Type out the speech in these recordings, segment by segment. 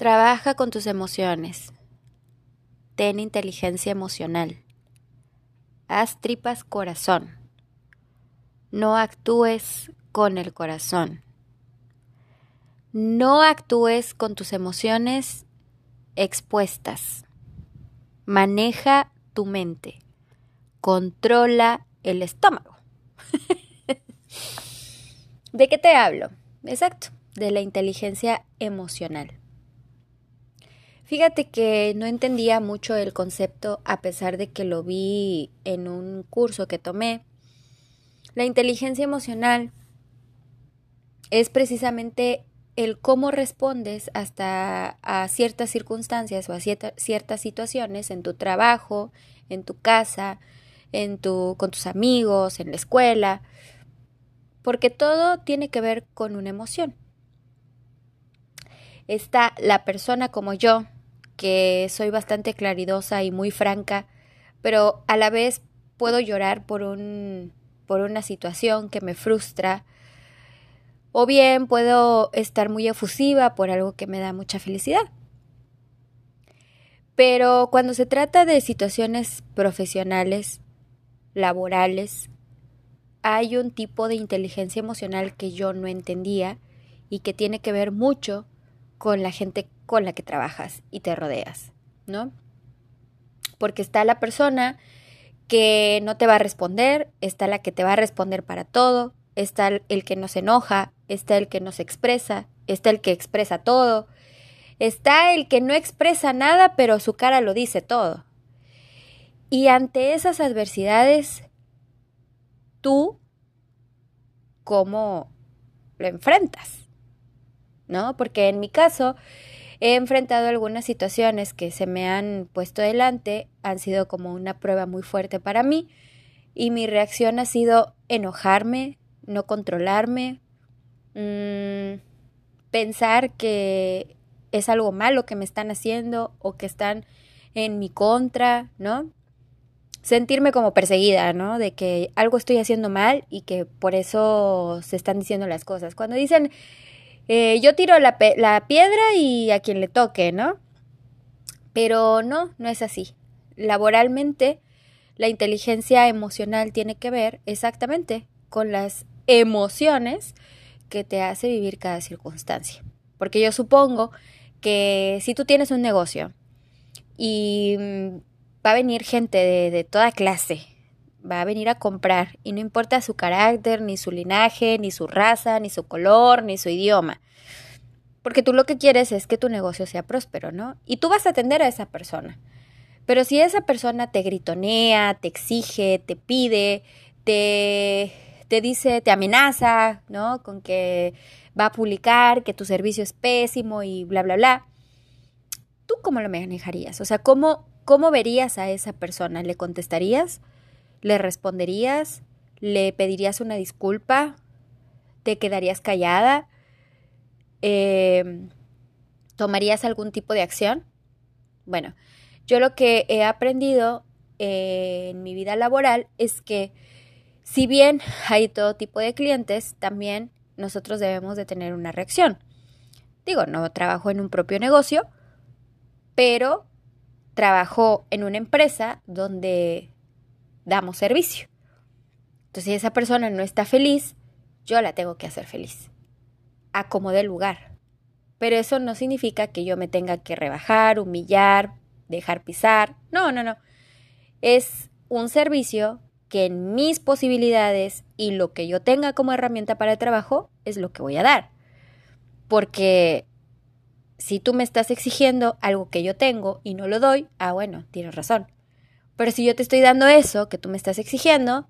Trabaja con tus emociones. Ten inteligencia emocional. Haz tripas corazón. No actúes con el corazón. No actúes con tus emociones expuestas. Maneja tu mente. Controla el estómago. ¿De qué te hablo? Exacto, de la inteligencia emocional. Fíjate que no entendía mucho el concepto a pesar de que lo vi en un curso que tomé. La inteligencia emocional es precisamente el cómo respondes hasta a ciertas circunstancias o a ciertas situaciones en tu trabajo, en tu casa, en tu, con tus amigos, en la escuela, porque todo tiene que ver con una emoción. Está la persona como yo, que soy bastante claridosa y muy franca, pero a la vez puedo llorar por un por una situación que me frustra, o bien puedo estar muy efusiva por algo que me da mucha felicidad. Pero cuando se trata de situaciones profesionales, laborales, hay un tipo de inteligencia emocional que yo no entendía y que tiene que ver mucho con la gente con la que trabajas y te rodeas, ¿no? Porque está la persona que no te va a responder, está la que te va a responder para todo, está el que no se enoja, está el que no se expresa, está el que expresa todo, está el que no expresa nada pero su cara lo dice todo. Y ante esas adversidades, tú, ¿cómo lo enfrentas? ¿No? Porque en mi caso he enfrentado algunas situaciones que se me han puesto delante, han sido como una prueba muy fuerte para mí y mi reacción ha sido enojarme, no controlarme, mmm, pensar que es algo malo que me están haciendo o que están en mi contra, ¿no? sentirme como perseguida, ¿no? De que algo estoy haciendo mal y que por eso se están diciendo las cosas. Cuando dicen, eh, yo tiro la, la piedra y a quien le toque, ¿no? Pero no, no es así. Laboralmente, la inteligencia emocional tiene que ver exactamente con las emociones que te hace vivir cada circunstancia. Porque yo supongo que si tú tienes un negocio y mm, va a venir gente de, toda clase, va a venir a comprar y no importa su carácter, ni su linaje, ni su raza, ni su color, ni su idioma. Porque tú lo que quieres es que tu negocio sea próspero, ¿no? Y tú vas a atender a esa persona. Pero si esa persona te gritonea, te exige, te pide, te, te dice, te amenaza, ¿no? Con que va a publicar, que tu servicio es pésimo y bla, bla, bla. ¿Tú cómo lo manejarías? O sea, ¿cómo, ¿Cómo verías a esa persona? ¿Le contestarías? ¿Le responderías? ¿Le pedirías una disculpa? ¿Te quedarías callada? Em, ¿Tomarías algún tipo de acción? Bueno, yo lo que he aprendido en mi vida laboral es que si bien hay todo tipo de clientes, también nosotros debemos de tener una reacción. Digo, no trabajo en un propio negocio, pero trabajó en una empresa donde damos servicio. Entonces, si esa persona no está feliz, yo la tengo que hacer feliz. Acomode el lugar. Pero eso no significa que yo me tenga que rebajar, humillar, dejar pisar. No, no, no. Es un servicio que en mis posibilidades y lo que yo tenga como herramienta para el trabajo es lo que voy a dar. Porque si tú me estás exigiendo algo que yo tengo y no lo doy, ah, bueno, tienes razón. Pero si yo te estoy dando eso que tú me estás exigiendo,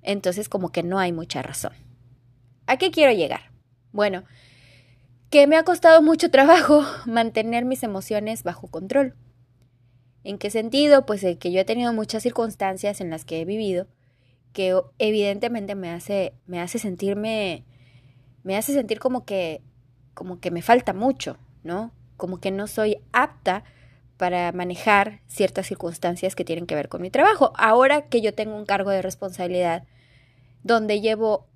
entonces como que no hay mucha razón. ¿A qué quiero llegar? Bueno, que me ha costado mucho trabajo mantener mis emociones bajo control. ¿En qué sentido? Pues que yo he tenido muchas circunstancias en las que he vivido que evidentemente me hace, me hace sentirme, me hace sentir como que, como que me falta mucho, ¿no? Como que no soy apta para manejar ciertas circunstancias que tienen que ver con mi trabajo. Ahora que yo tengo un cargo de responsabilidad donde llevo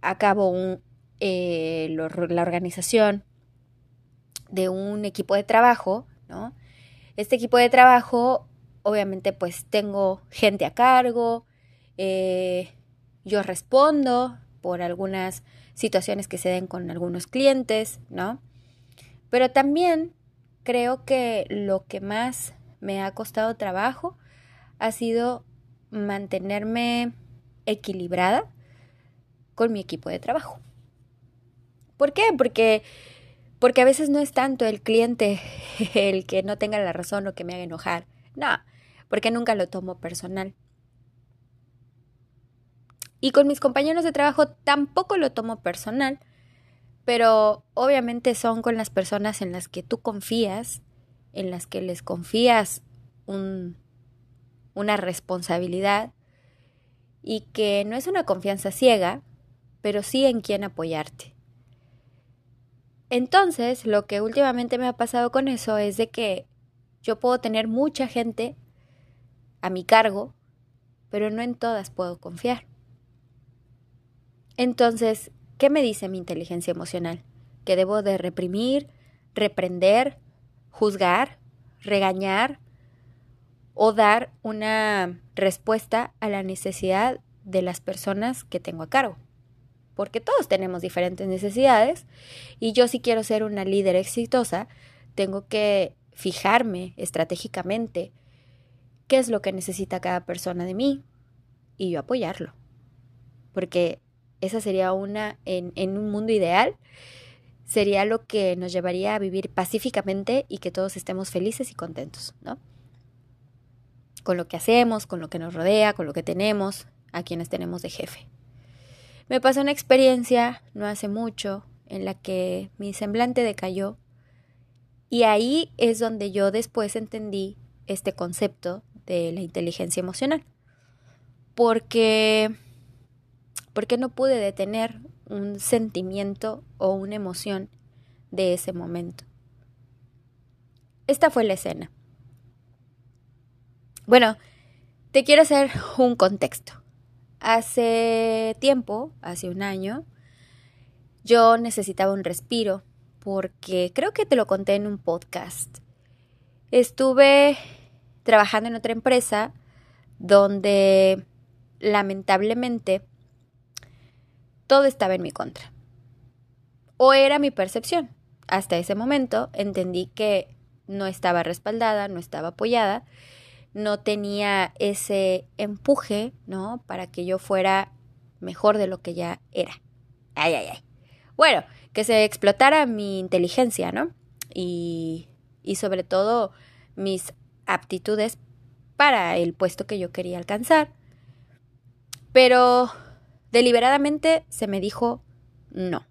a cabo un, eh, la organización de un equipo de trabajo, ¿no? Este equipo de trabajo, obviamente, pues tengo gente a cargo, eh, yo respondo por algunas situaciones que se den con algunos clientes, ¿no? Pero también creo que lo que más me ha costado trabajo ha sido mantenerme equilibrada con mi equipo de trabajo. ¿Por qué? Porque, porque a veces no es tanto el cliente el que no tenga la razón o que me haga enojar. No, porque nunca lo tomo personal. Y con mis compañeros de trabajo tampoco lo tomo personal, pero obviamente son con las personas en las que tú confías, en las que les confías un, una responsabilidad y que no es una confianza ciega, pero sí en quién apoyarte. Entonces, lo que últimamente me ha pasado con eso es de que yo puedo tener mucha gente a mi cargo, pero no en todas puedo confiar. Entonces, ¿qué me dice mi inteligencia emocional? Que debo de reprimir, reprender, juzgar, regañar o dar una respuesta a la necesidad de las personas que tengo a cargo porque todos tenemos diferentes necesidades y yo si quiero ser una líder exitosa, tengo que fijarme estratégicamente qué es lo que necesita cada persona de mí y yo apoyarlo. Porque esa sería una, en, en un mundo ideal, sería lo que nos llevaría a vivir pacíficamente y que todos estemos felices y contentos, ¿no? Con lo que hacemos, con lo que nos rodea, con lo que tenemos, a quienes tenemos de jefe. Me pasó una experiencia no hace mucho en la que mi semblante decayó y ahí es donde yo después entendí este concepto de la inteligencia emocional. Porque porque no pude detener un sentimiento o una emoción de ese momento. Esta fue la escena. Bueno, te quiero hacer un contexto. Hace tiempo, hace un año, yo necesitaba un respiro porque creo que te lo conté en un podcast. Estuve trabajando en otra empresa donde lamentablemente todo estaba en mi contra. O era mi percepción. Hasta ese momento entendí que no estaba respaldada, no estaba apoyada no tenía ese empuje, ¿no? Para que yo fuera mejor de lo que ya era. Ay, ay, ay. Bueno, que se explotara mi inteligencia, ¿no? Y, y sobre todo mis aptitudes para el puesto que yo quería alcanzar. Pero deliberadamente se me dijo no.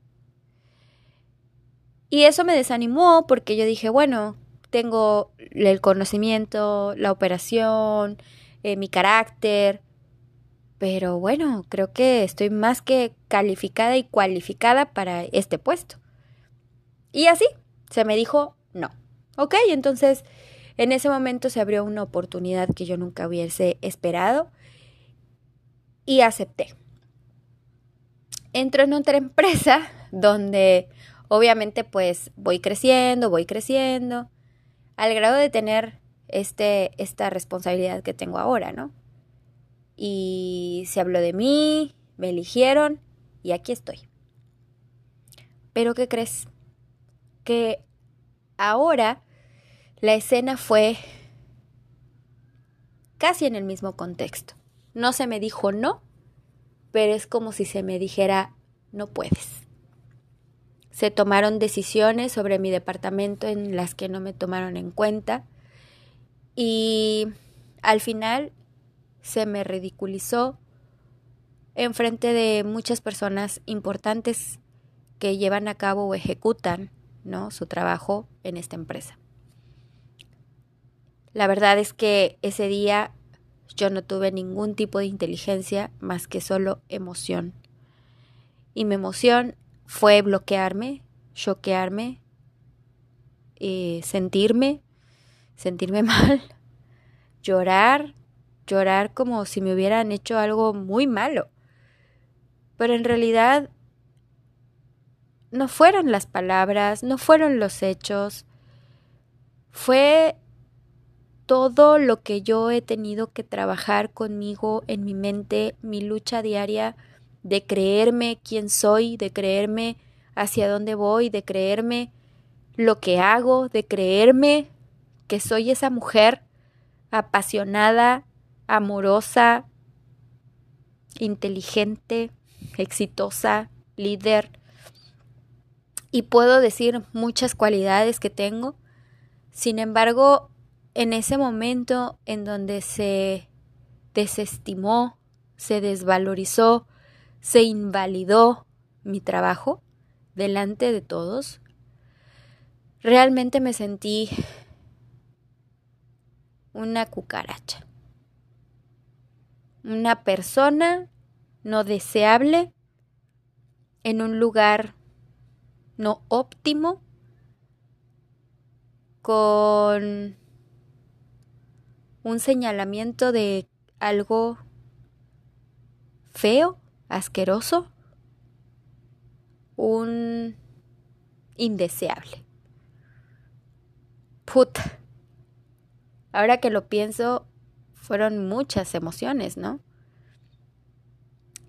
Y eso me desanimó porque yo dije, bueno, tengo el conocimiento, la operación, eh, mi carácter, pero bueno, creo que estoy más que calificada y cualificada para este puesto. Y así, se me dijo no. Ok, entonces en ese momento se abrió una oportunidad que yo nunca hubiese esperado y acepté. Entro en otra empresa donde obviamente pues voy creciendo, voy creciendo al grado de tener este, esta responsabilidad que tengo ahora, ¿no? Y se habló de mí, me eligieron y aquí estoy. Pero ¿qué crees? Que ahora la escena fue casi en el mismo contexto. No se me dijo no, pero es como si se me dijera no puedes se tomaron decisiones sobre mi departamento en las que no me tomaron en cuenta y al final se me ridiculizó en frente de muchas personas importantes que llevan a cabo o ejecutan ¿no? su trabajo en esta empresa. La verdad es que ese día yo no tuve ningún tipo de inteligencia más que solo emoción. Y mi emoción fue bloquearme, choquearme, eh, sentirme, sentirme mal, llorar, llorar como si me hubieran hecho algo muy malo. Pero en realidad no fueron las palabras, no fueron los hechos, fue todo lo que yo he tenido que trabajar conmigo en mi mente, mi lucha diaria de creerme quién soy, de creerme hacia dónde voy, de creerme lo que hago, de creerme que soy esa mujer apasionada, amorosa, inteligente, exitosa, líder. Y puedo decir muchas cualidades que tengo. Sin embargo, en ese momento en donde se desestimó, se desvalorizó, se invalidó mi trabajo delante de todos, realmente me sentí una cucaracha, una persona no deseable en un lugar no óptimo con un señalamiento de algo feo, asqueroso, un indeseable. Puta. Ahora que lo pienso, fueron muchas emociones, ¿no?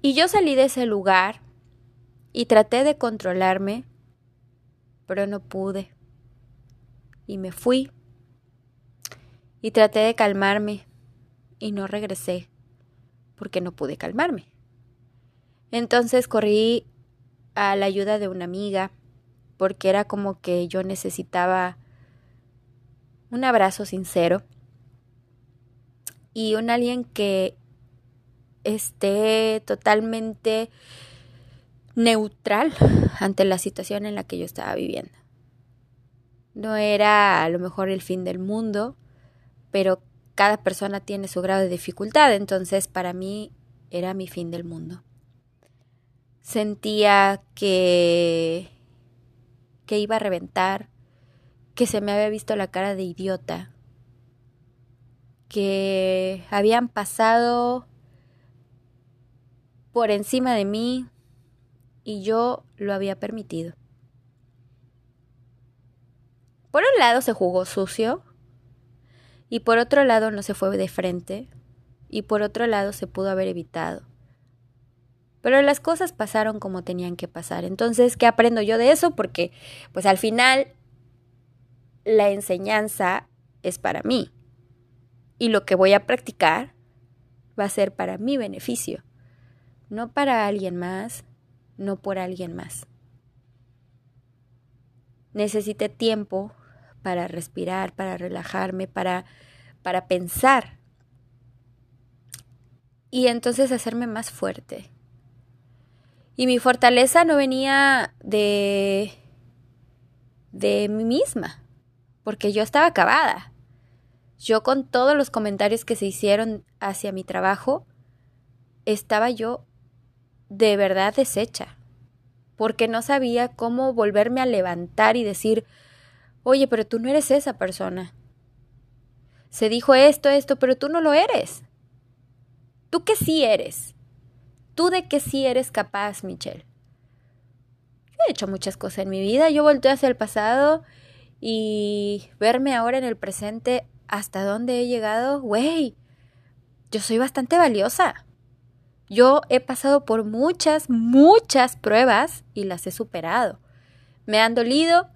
Y yo salí de ese lugar y traté de controlarme, pero no pude. Y me fui. Y traté de calmarme y no regresé porque no pude calmarme. Entonces corrí a la ayuda de una amiga porque era como que yo necesitaba un abrazo sincero y un alguien que esté totalmente neutral ante la situación en la que yo estaba viviendo. No era a lo mejor el fin del mundo, pero cada persona tiene su grado de dificultad, entonces para mí era mi fin del mundo. Sentía que que iba a reventar, que se me había visto la cara de idiota, que habían pasado por encima de mí y yo lo había permitido. Por un lado se jugó sucio y por otro lado no se fue de frente y por otro lado se pudo haber evitado. Pero las cosas pasaron como tenían que pasar. Entonces, ¿qué aprendo yo de eso? Porque pues al final la enseñanza es para mí y lo que voy a practicar va a ser para mi beneficio, no para alguien más, no por alguien más. Necesité tiempo para respirar, para relajarme, para, para pensar y entonces hacerme más fuerte. Y mi fortaleza no venía de de mí misma, porque yo estaba acabada. Yo con todos los comentarios que se hicieron hacia mi trabajo, estaba yo de verdad deshecha, porque no sabía cómo volverme a levantar y decir, oye, pero tú no eres esa persona. Se dijo esto, esto, pero tú no lo eres. ¿Tú qué sí eres? ¿Tú de qué sí eres capaz, Michelle? He hecho muchas cosas en mi vida, yo volteo hacia el pasado y verme ahora en el presente hasta dónde he llegado, güey, yo soy bastante valiosa. Yo he pasado por muchas, muchas pruebas y las he superado. Me han dolido,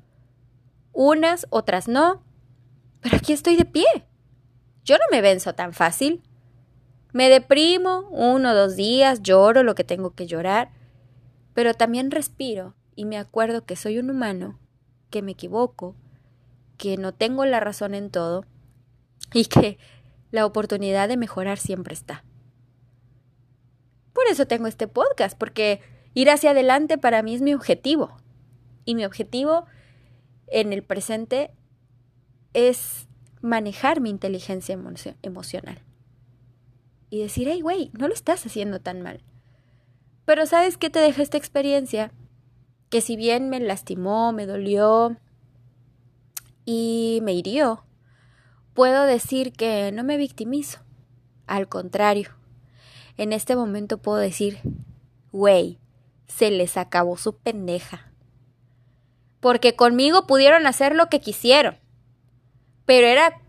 unas, otras no, pero aquí estoy de pie. Yo no me venzo tan fácil. Me deprimo uno o dos días, lloro lo que tengo que llorar, pero también respiro y me acuerdo que soy un humano, que me equivoco, que no tengo la razón en todo y que la oportunidad de mejorar siempre está. Por eso tengo este podcast, porque ir hacia adelante para mí es mi objetivo. Y mi objetivo en el presente es manejar mi inteligencia emocional. Y decir, hey, güey, no lo estás haciendo tan mal. Pero ¿sabes qué te deja esta experiencia? Que si bien me lastimó, me dolió y me hirió, puedo decir que no me victimizo. Al contrario, en este momento puedo decir, güey, se les acabó su pendeja. Porque conmigo pudieron hacer lo que quisieron. Pero era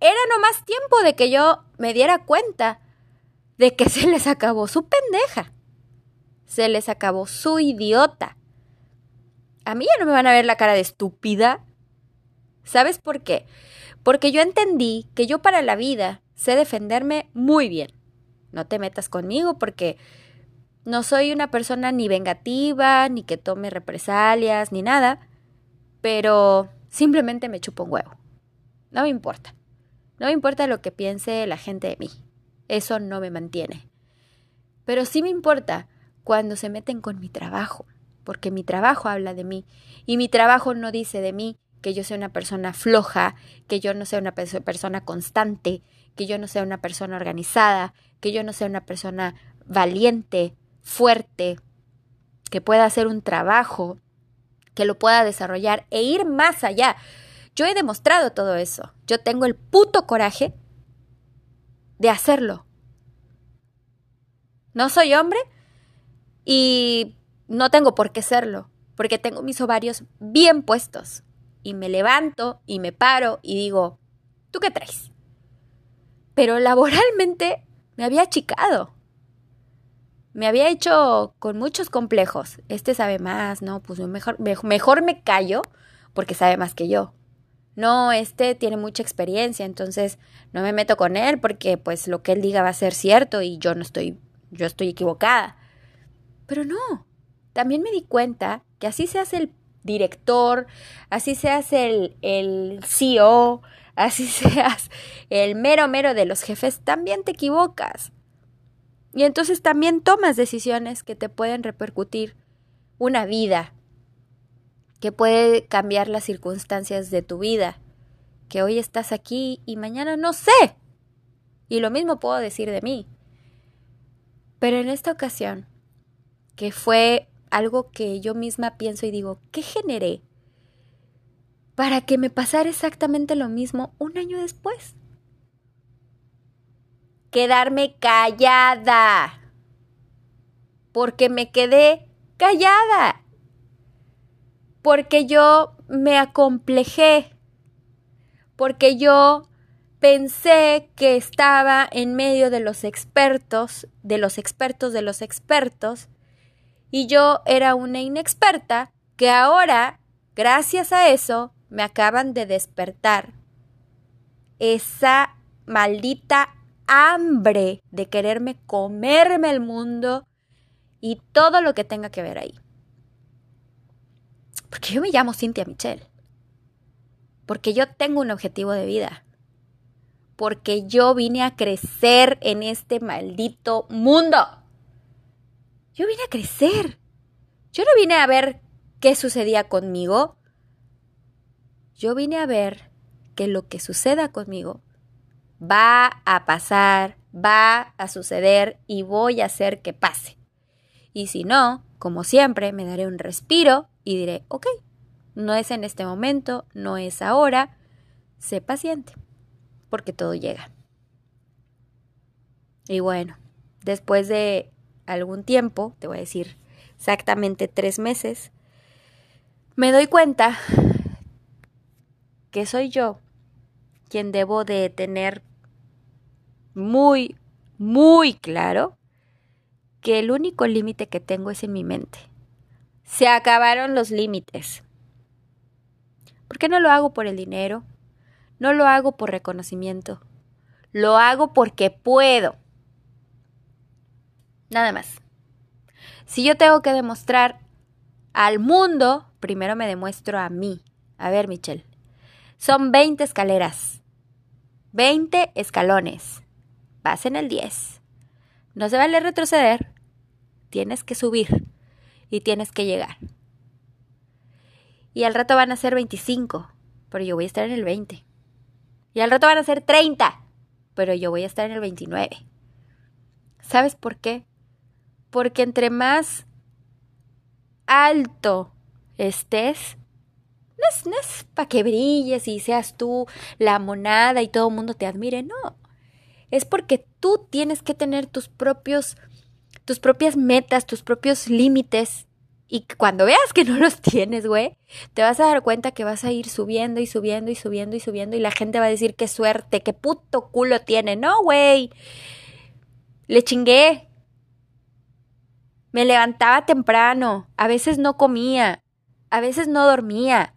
era nomás tiempo de que yo me diera cuenta de que se les acabó su pendeja. Se les acabó su idiota. A mí ya no me van a ver la cara de estúpida. ¿Sabes por qué? Porque yo entendí que yo para la vida sé defenderme muy bien. No te metas conmigo porque no soy una persona ni vengativa, ni que tome represalias, ni nada, pero simplemente me chupo un huevo. No me importa. No me importa lo que piense la gente de mí. Eso no me mantiene. Pero sí me importa cuando se meten con mi trabajo, porque mi trabajo habla de mí y mi trabajo no dice de mí que yo sea una persona floja, que yo no sea una persona constante, que yo no sea una persona organizada, que yo no sea una persona valiente, fuerte, que pueda hacer un trabajo, que lo pueda desarrollar e ir más allá. Yo he demostrado todo eso. Yo tengo el puto coraje de hacerlo. No soy hombre y no tengo por qué serlo, porque tengo mis ovarios bien puestos. Y me levanto y me paro y digo, ¿tú qué traes? Pero laboralmente me había achicado. Me había hecho con muchos complejos. Este sabe más, ¿no? Pues mejor, mejor me callo porque sabe más que yo no, este tiene mucha experiencia, entonces no me meto con él porque pues lo que él diga va a ser cierto y yo no estoy, yo estoy equivocada. Pero no, también me di cuenta que así se hace el director, así se hace el, el CEO, así seas el mero mero de los jefes, también te equivocas. Y entonces también tomas decisiones que te pueden repercutir una vida, que puede cambiar las circunstancias de tu vida, que hoy estás aquí y mañana no sé. Y lo mismo puedo decir de mí. Pero en esta ocasión, que fue algo que yo misma pienso y digo, ¿qué generé para que me pasara exactamente lo mismo un año después? Quedarme callada. Porque me quedé callada. Porque yo me acomplejé, porque yo pensé que estaba en medio de los expertos, de los expertos de los expertos, y yo era una inexperta que ahora, gracias a eso, me acaban de despertar. Esa maldita hambre de quererme comerme el mundo y todo lo que tenga que ver ahí. Porque yo me llamo Cynthia Michelle. Porque yo tengo un objetivo de vida. Porque yo vine a crecer en este maldito mundo. Yo vine a crecer. Yo no vine a ver qué sucedía conmigo. Yo vine a ver que lo que suceda conmigo va a pasar, va a suceder y voy a hacer que pase. Y si no, como siempre, me daré un respiro y diré, ok, no es en este momento, no es ahora, sé paciente, porque todo llega. Y bueno, después de algún tiempo, te voy a decir exactamente tres meses, me doy cuenta que soy yo quien debo de tener muy, muy claro que el único límite que tengo es en mi mente. Se acabaron los límites. ¿Por qué no lo hago por el dinero? No lo hago por reconocimiento. Lo hago porque puedo. Nada más. Si yo tengo que demostrar al mundo, primero me demuestro a mí. A ver, Michelle. Son 20 escaleras. 20 escalones. Vas en el 10. No se vale retroceder. Tienes que subir y tienes que llegar. Y al rato van a ser 25, pero yo voy a estar en el 20. Y al rato van a ser 30, pero yo voy a estar en el 29. ¿Sabes por qué? Porque entre más alto estés, no es, para que brilles y seas tú la monada y todo el mundo te admire, no. Es porque tú tienes que tener tus propios tus propias metas, tus propios límites Y cuando veas que no los tienes, güey, te vas a dar cuenta que vas a ir subiendo y subiendo y subiendo y subiendo y la gente va a decir qué suerte, qué puto culo tiene. No, güey. Le chingué. Me levantaba temprano, a veces no comía, a veces no dormía.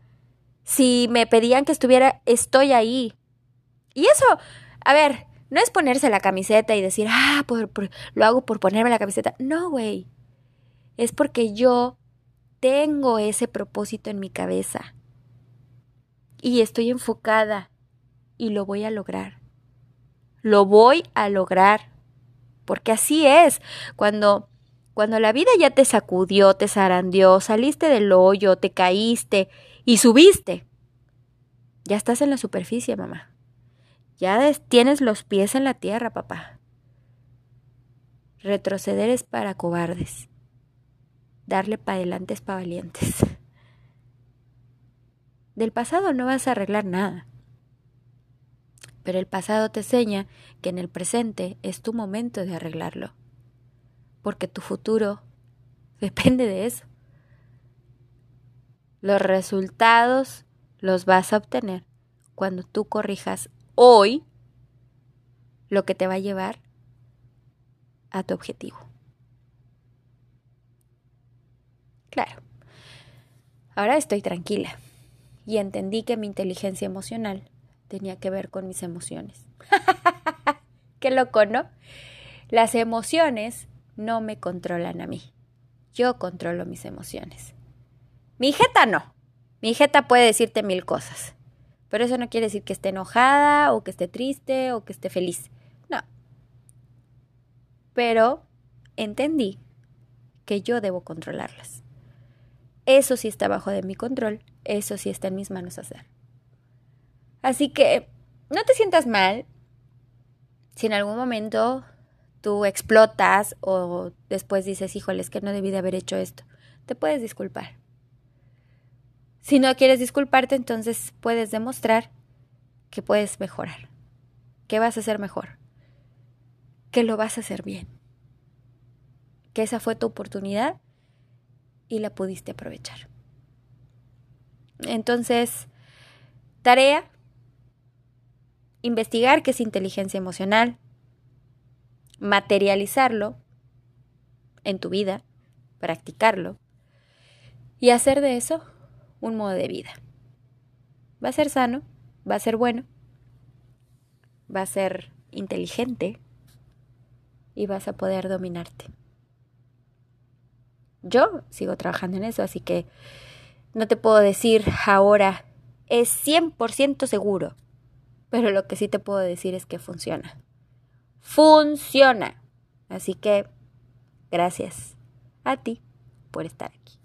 Si me pedían que estuviera, estoy ahí. Y eso, a ver, no es ponerse la camiseta y decir, ah, lo hago por ponerme la camiseta. No, güey. Es porque yo tengo ese propósito en mi cabeza y estoy enfocada y lo voy a lograr. Lo voy a lograr. Porque así es. Cuando cuando la vida ya te sacudió, te zarandeó, saliste del hoyo, te caíste y subiste. Ya estás en la superficie, mamá. Ya tienes los pies en la tierra, papá. Retroceder es para cobardes darle para adelante es para valientes. Del pasado no vas a arreglar nada. Pero el pasado te enseña que en el presente es tu momento de arreglarlo. Porque tu futuro depende de eso. Los resultados los vas a obtener cuando tú corrijas hoy lo que te va a llevar a tu objetivo. Claro. Ahora estoy tranquila y entendí que mi inteligencia emocional tenía que ver con mis emociones. Qué loco, ¿no? Las emociones no me controlan a mí. Yo controlo mis emociones. Mi jeta no. Mi jeta puede decirte mil cosas. Pero eso no quiere decir que esté enojada o que esté triste o que esté feliz. No. Pero entendí que yo debo controlarlas. Eso sí está bajo de mi control, eso sí está en mis manos hacer. Así que no te sientas mal si en algún momento tú explotas o después dices, híjole, es que no debí de haber hecho esto. Te puedes disculpar. Si no quieres disculparte, entonces puedes demostrar que puedes mejorar, que vas a hacer mejor, que lo vas a hacer bien, que esa fue tu oportunidad y la pudiste aprovechar. Entonces, tarea, investigar qué es inteligencia emocional, materializarlo en tu vida, practicarlo y hacer de eso un modo de vida. Va a ser sano, va a ser bueno, va a ser inteligente y vas a poder dominarte. Yo sigo trabajando en eso, así que no te puedo decir ahora es 100% seguro, pero lo que sí te puedo decir es que funciona. Funciona. Así que gracias a ti por estar aquí.